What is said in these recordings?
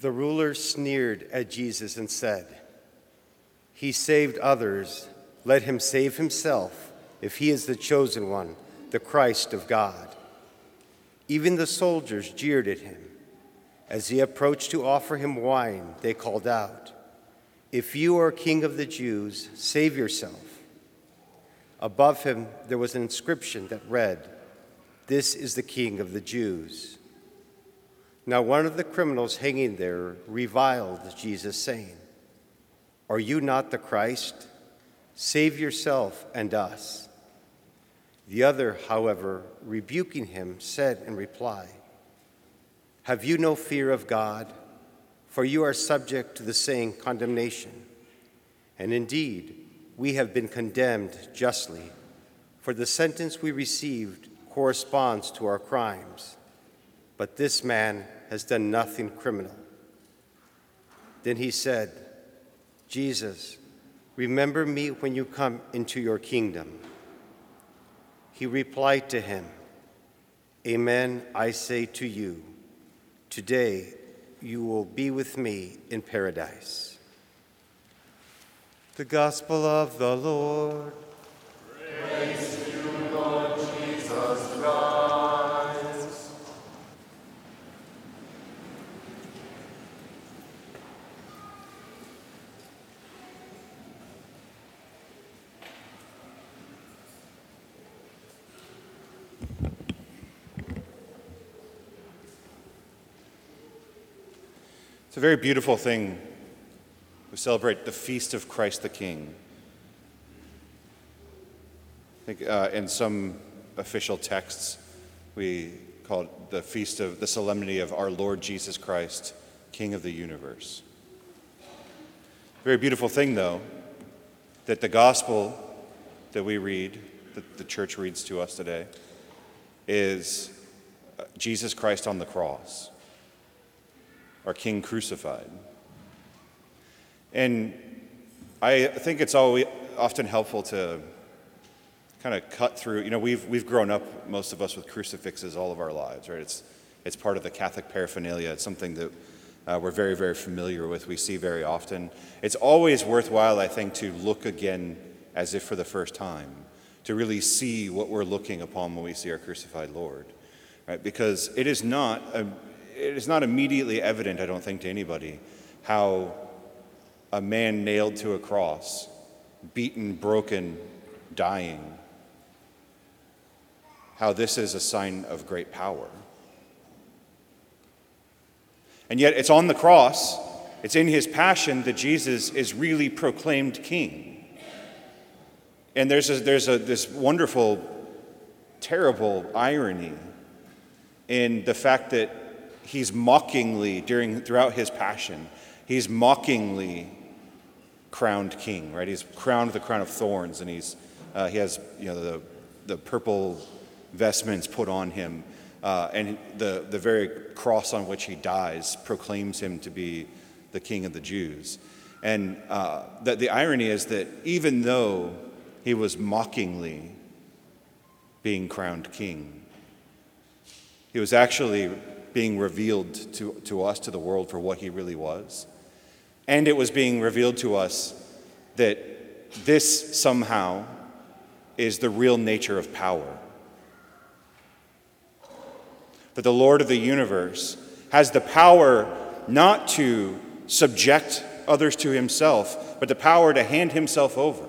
The ruler sneered at Jesus and said, He saved others, let him save himself if he is the chosen one, the Christ of God. Even the soldiers jeered at him. As he approached to offer him wine, they called out, If you are king of the Jews, save yourself. Above him there was an inscription that read, This is the king of the Jews. Now one of the criminals hanging there reviled Jesus, saying, Are you not the Christ? Save yourself and us. The other, however, rebuking him, said in reply, Have you no fear of God? For you are subject to the same condemnation. And indeed, we have been condemned justly, for the sentence we received corresponds to our crimes. But this man has done nothing criminal. Then he said, Jesus, remember me when you come into your kingdom. He replied to him, Amen, I say to you, today you will be with me in paradise. The Gospel of the Lord. It's a very beautiful thing. We celebrate the feast of Christ the King. I think uh, in some official texts, we call it the feast of the solemnity of our Lord Jesus Christ, King of the universe. Very beautiful thing, though, that the gospel that we read, that the church reads to us today, is uh, Jesus Christ on the cross our King crucified. And I think it's always often helpful to kind of cut through. You know, we've, we've grown up, most of us, with crucifixes all of our lives, right? It's, it's part of the Catholic paraphernalia. It's something that uh, we're very, very familiar with, we see very often. It's always worthwhile, I think, to look again as if for the first time, to really see what we're looking upon when we see our crucified Lord, right? Because it is not a, it is not immediately evident, I don't think, to anybody how a man nailed to a cross, beaten, broken, dying, how this is a sign of great power. And yet, it's on the cross, it's in his passion that Jesus is really proclaimed king. And there's, a, there's a, this wonderful, terrible irony in the fact that he's mockingly during throughout his passion he's mockingly crowned king right? He's crowned with the crown of thorns and he's uh, he has you know the, the purple vestments put on him uh, and the, the very cross on which he dies proclaims him to be the king of the jews. And uh, the, the irony is that even though he was mockingly being crowned king he was actually being revealed to, to us, to the world, for what he really was. And it was being revealed to us that this somehow is the real nature of power. That the Lord of the universe has the power not to subject others to himself, but the power to hand himself over.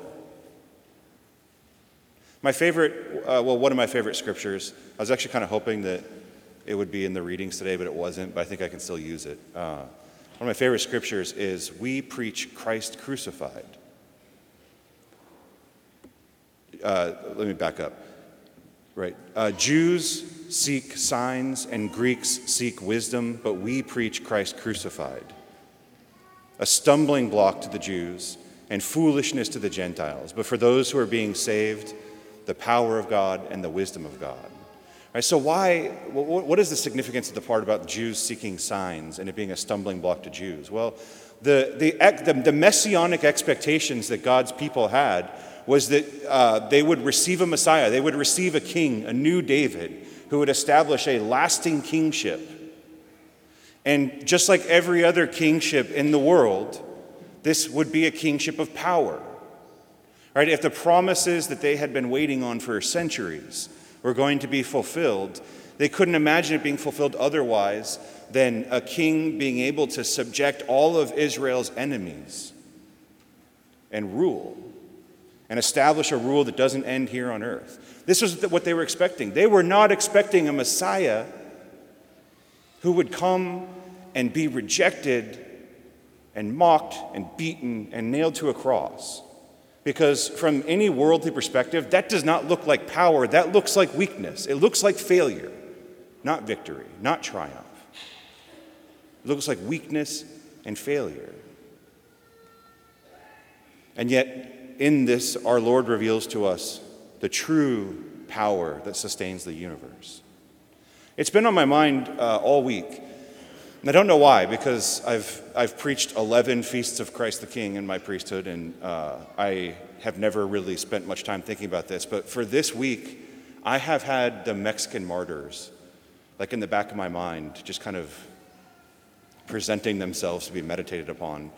My favorite, uh, well, one of my favorite scriptures, I was actually kind of hoping that it would be in the readings today, but it wasn't, but I think I can still use it. Uh, one of my favorite scriptures is We preach Christ crucified. Uh, let me back up. Right. Uh, Jews seek signs and Greeks seek wisdom, but we preach Christ crucified. A stumbling block to the Jews and foolishness to the Gentiles, but for those who are being saved, the power of God and the wisdom of God. Right, so, why, what is the significance of the part about Jews seeking signs and it being a stumbling block to Jews? Well, the, the, the, messianic expectations that God's people had was that uh, they would receive a Messiah, they would receive a king, a new David, who would establish a lasting kingship. And just like every other kingship in the world, this would be a kingship of power. Right? If the promises that they had been waiting on for centuries were going to be fulfilled, they couldn't imagine it being fulfilled otherwise than a king being able to subject all of Israel's enemies and rule and establish a rule that doesn't end here on earth. This was what they were expecting. They were not expecting a Messiah who would come and be rejected and mocked and beaten and nailed to a cross. Because from any worldly perspective, that does not look like power, that looks like weakness. It looks like failure, not victory, not triumph. It looks like weakness and failure. And yet, in this, our Lord reveals to us the true power that sustains the universe. It's been on my mind uh, all week. And I don't know why, because I've, I've preached 11 feasts of Christ the King in my priesthood, and uh, I have never really spent much time thinking about this. But for this week, I have had the Mexican martyrs, like in the back of my mind, just kind of presenting themselves to be meditated upon.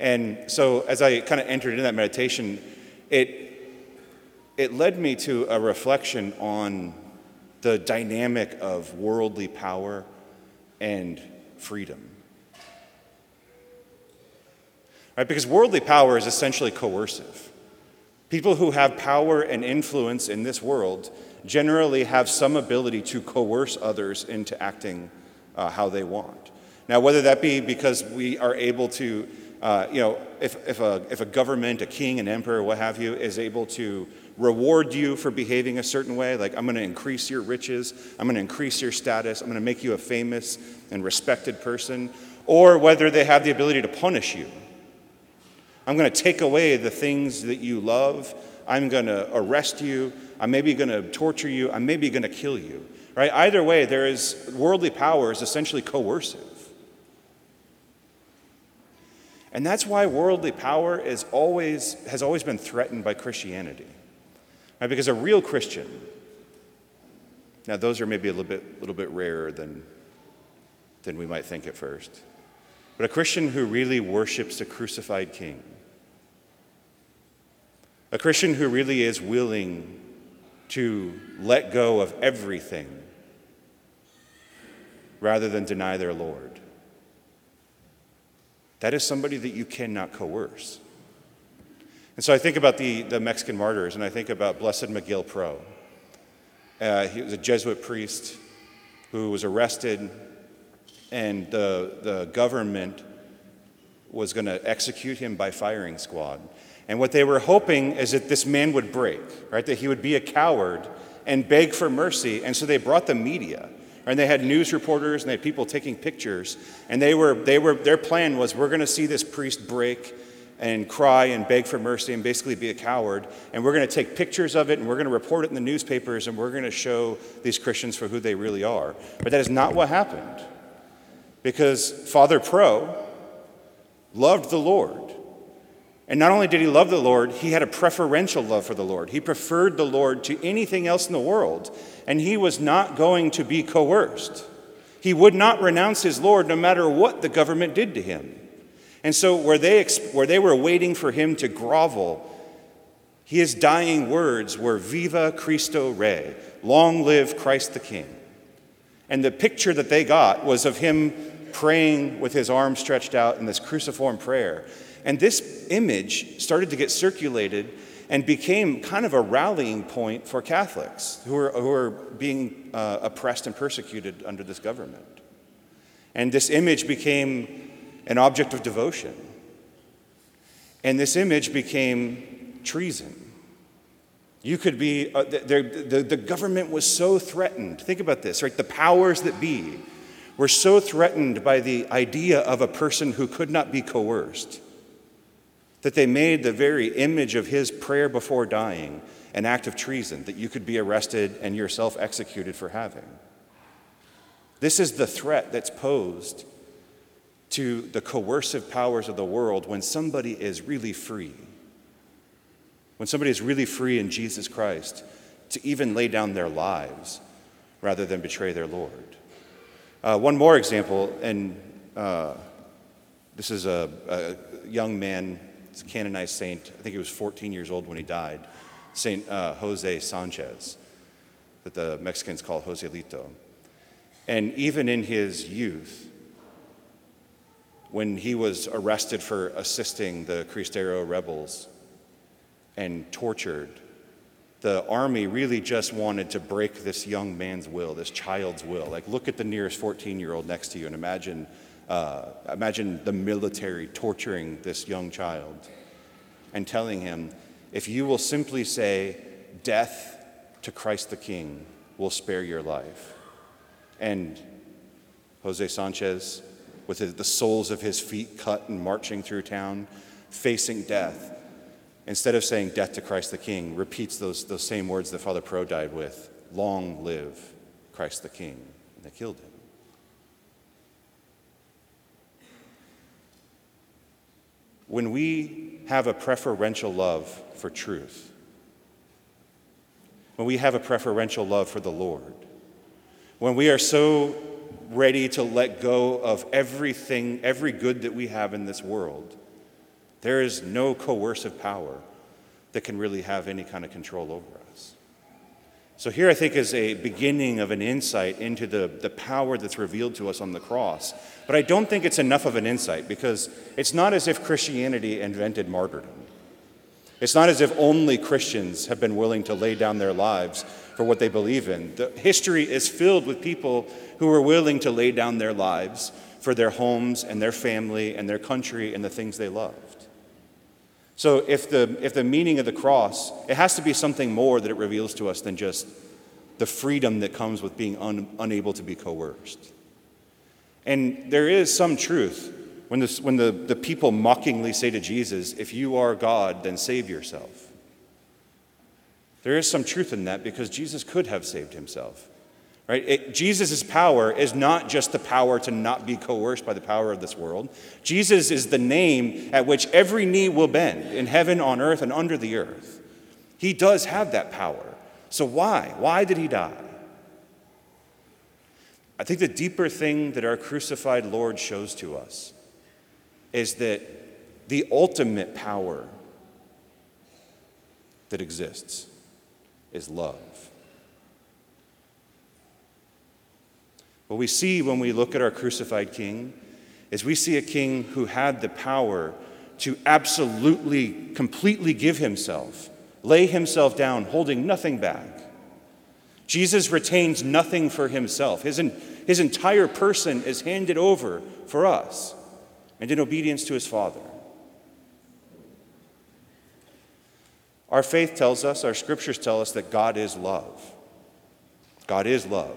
And so as I kind of entered into that meditation, it, it led me to a reflection on the dynamic of worldly power and freedom. Right? Because worldly power is essentially coercive. People who have power and influence in this world generally have some ability to coerce others into acting uh, how they want. Now, whether that be because we are able to, uh, you know, if, if, a, if a government, a king, an emperor, what have you, is able to reward you for behaving a certain way, like I'm going to increase your riches, I'm going to increase your status, I'm going to make you a famous and respected person, or whether they have the ability to punish you. I'm going to take away the things that you love. I'm going to arrest you. I'm maybe going to torture you. I'm maybe going to kill you. Right? Either way, there is worldly power is essentially coercive. And that's why worldly power is always, has always been threatened by Christianity. Right? Because a real Christian, now those are maybe a little bit, little bit rarer than, than we might think at first. But a Christian who really worships a crucified King, a Christian who really is willing to let go of everything rather than deny their Lord. That is somebody that you cannot coerce. And so I think about the, the Mexican martyrs, and I think about Blessed Miguel Pro. Uh, he was a Jesuit priest who was arrested, and the, the government was going to execute him by firing squad. And what they were hoping is that this man would break, right? That he would be a coward and beg for mercy. And so they brought the media. And they had news reporters and they had people taking pictures. And they were, they were, their plan was we're going to see this priest break and cry and beg for mercy and basically be a coward. And we're going to take pictures of it and we're going to report it in the newspapers and we're going to show these Christians for who they really are. But that is not what happened. Because Father Pro loved the Lord. And not only did he love the Lord, he had a preferential love for the Lord. He preferred the Lord to anything else in the world. And he was not going to be coerced. He would not renounce his Lord no matter what the government did to him. And so, where they, where they were waiting for him to grovel, his dying words were Viva Cristo Rey, long live Christ the King. And the picture that they got was of him praying with his arms stretched out in this cruciform prayer. And this image started to get circulated and became kind of a rallying point for Catholics who were, who were being uh, oppressed and persecuted under this government. And this image became an object of devotion. And this image became treason. You could be, uh, the, the, the government was so threatened. Think about this, right? The powers that be were so threatened by the idea of a person who could not be coerced that they made the very image of his prayer before dying an act of treason that you could be arrested and yourself executed for having. This is the threat that's posed to the coercive powers of the world when somebody is really free. When somebody is really free in Jesus Christ to even lay down their lives rather than betray their Lord. Uh, one more example, and uh, this is a, a young man, a canonized saint. I think he was 14 years old when he died, Saint uh, Jose Sanchez, that the Mexicans call Joselito. And even in his youth, when he was arrested for assisting the Cristero rebels and tortured, the army really just wanted to break this young man's will, this child's will. Like, look at the nearest 14 year old next to you and imagine, uh, imagine the military torturing this young child and telling him, if you will simply say, Death to Christ the King will spare your life. And Jose Sanchez, with the soles of his feet cut and marching through town, facing death, instead of saying death to Christ the King, repeats those, those same words that Father Pro died with long live Christ the King. And they killed him. When we have a preferential love for truth, when we have a preferential love for the Lord, when we are so ready to let go of everything, every good that we have in this world, there is no coercive power that can really have any kind of control over us. So, here I think is a beginning of an insight into the, the power that's revealed to us on the cross. But I don't think it's enough of an insight because it's not as if Christianity invented martyrdom. It's not as if only Christians have been willing to lay down their lives for what they believe in. The history is filled with people who were willing to lay down their lives for their homes and their family and their country and the things they loved. So if the, if the meaning of the cross, it has to be something more that it reveals to us than just the freedom that comes with being un, unable to be coerced. And there is some truth when, this, when the, the people mockingly say to Jesus, If you are God, then save yourself. There is some truth in that because Jesus could have saved himself. Right? Jesus' power is not just the power to not be coerced by the power of this world. Jesus is the name at which every knee will bend in heaven, on earth, and under the earth. He does have that power. So why? Why did he die? I think the deeper thing that our crucified Lord shows to us is that the ultimate power that exists is love. What we see when we look at our crucified king is we see a king who had the power to absolutely, completely give himself, lay himself down, holding nothing back. Jesus retains nothing for himself. His, his entire person is handed over for us and in obedience to his Father. Our faith tells us, our scriptures tell us that God is love. God is love.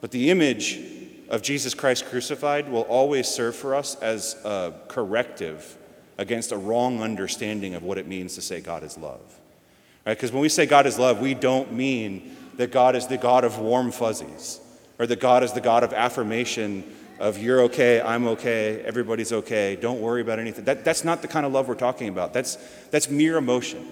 But the image of Jesus Christ crucified will always serve for us as a corrective against a wrong understanding of what it means to say God is love. Right? Because when we say God is love, we don't mean that God is the God of warm fuzzies or that God is the God of affirmation of you're okay, I'm okay, everybody's okay, don't worry about anything. That, that's not the kind of love we're talking about. That's, that's mere emotion.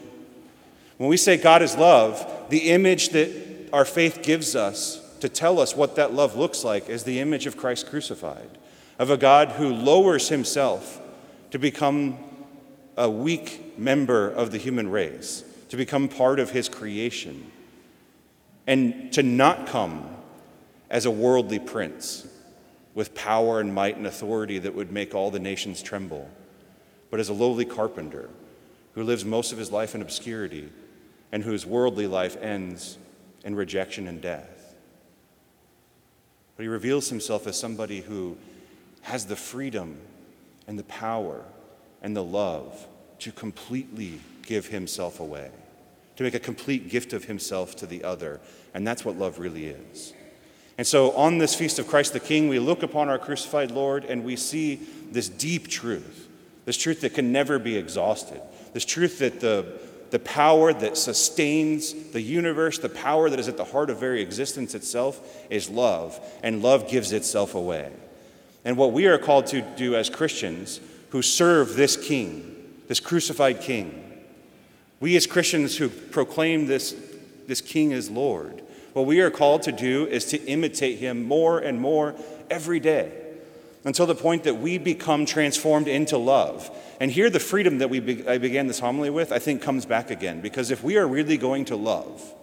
When we say God is love, the image that our faith gives us to tell us what that love looks like is the image of Christ crucified, of a God who lowers himself to become a weak member of the human race, to become part of his creation, and to not come as a worldly prince with power and might and authority that would make all the nations tremble, but as a lowly carpenter who lives most of his life in obscurity and whose worldly life ends in rejection and death. But he reveals himself as somebody who has the freedom and the power and the love to completely give himself away, to make a complete gift of himself to the other. And that's what love really is. And so on this feast of Christ the King, we look upon our crucified Lord and we see this deep truth, this truth that can never be exhausted, this truth that the the power that sustains the universe, the power that is at the heart of very existence itself, is love, and love gives itself away. And what we are called to do as Christians who serve this King, this crucified King, we as Christians who proclaim this, this King as Lord, What we are called to do is to imitate him more and more every day until the point that we become transformed into love. And here, the freedom that we be- I began this homily with, I think, comes back again. Because if we are really going to love,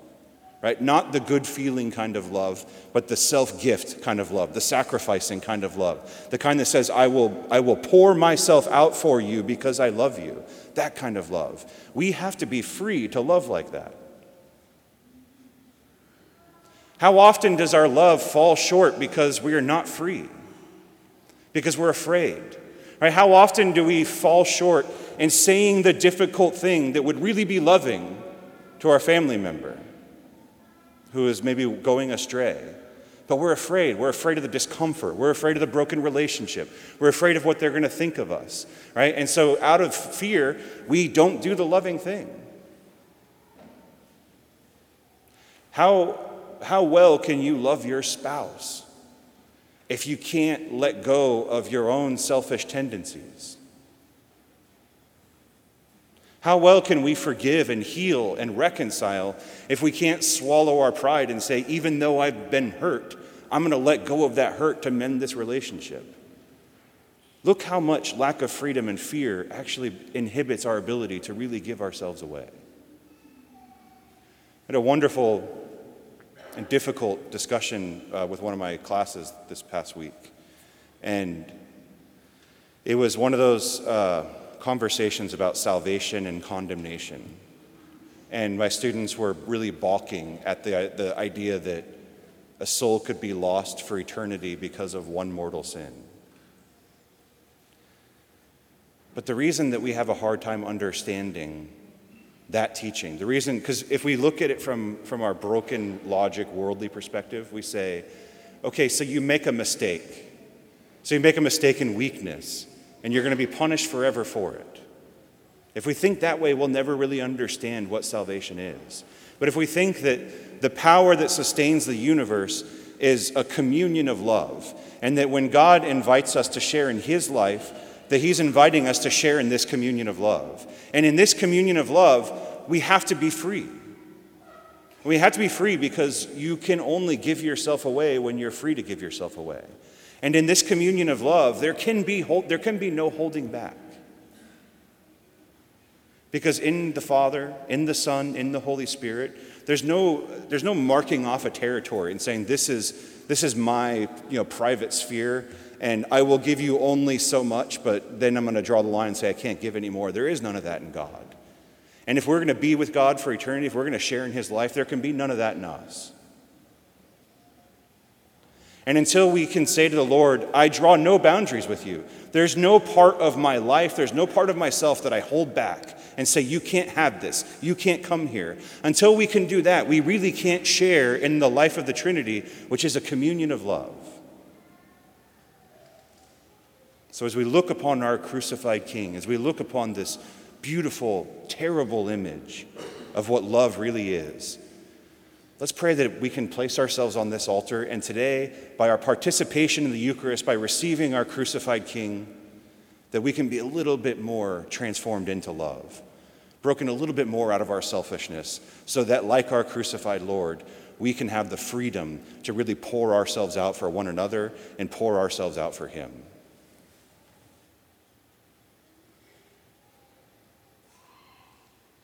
right, not the good feeling kind of love, but the self gift kind of love, the sacrificing kind of love, the kind that says, I will, I will pour myself out for you because I love you, that kind of love. We have to be free to love like that. How often does our love fall short because we are not free? Because we're afraid. Right? How often do we fall short in saying the difficult thing that would really be loving to our family member who is maybe going astray? But we're afraid. We're afraid of the discomfort. We're afraid of the broken relationship. We're afraid of what they're going to think of us, right? And so, out of fear, we don't do the loving thing. How how well can you love your spouse if you can't let go of your own selfish tendencies? How well can we forgive and heal and reconcile if we can't swallow our pride and say, even though I've been hurt, I'm going to let go of that hurt to mend this relationship? Look how much lack of freedom and fear actually inhibits our ability to really give ourselves away. I a wonderful and difficult discussion uh, with one of my classes this past week. And it was one of those uh, conversations about salvation and condemnation. And my students were really balking at the, the idea that a soul could be lost for eternity because of one mortal sin. But the reason that we have a hard time understanding that teaching. The reason, because if we look at it from, from our broken logic, worldly perspective, we say, okay, so you make a mistake. So you make a mistake in weakness, and you're going to be punished forever for it. If we think that way, we'll never really understand what salvation is. But if we think that the power that sustains the universe is a communion of love, and that when God invites us to share in His life, that He's inviting us to share in this communion of love. And in this communion of love, we have to be free. We have to be free because you can only give yourself away when you're free to give yourself away. And in this communion of love, there can be, there can be no holding back. Because in the Father, in the Son, in the Holy Spirit, there's no, there's no marking off a territory and saying, this is, this is my you know, private sphere and I will give you only so much, but then I'm going to draw the line and say I can't give any more. There is none of that in God. And if we're going to be with God for eternity, if we're going to share in His life, there can be none of that in us. And until we can say to the Lord, I draw no boundaries with you, there's no part of my life, there's no part of myself that I hold back and say, You can't have this, you can't come here. Until we can do that, we really can't share in the life of the Trinity, which is a communion of love. So, as we look upon our crucified King, as we look upon this beautiful, terrible image of what love really is, let's pray that we can place ourselves on this altar. And today, by our participation in the Eucharist, by receiving our crucified King, that we can be a little bit more transformed into love, broken a little bit more out of our selfishness, so that, like our crucified Lord, we can have the freedom to really pour ourselves out for one another and pour ourselves out for Him.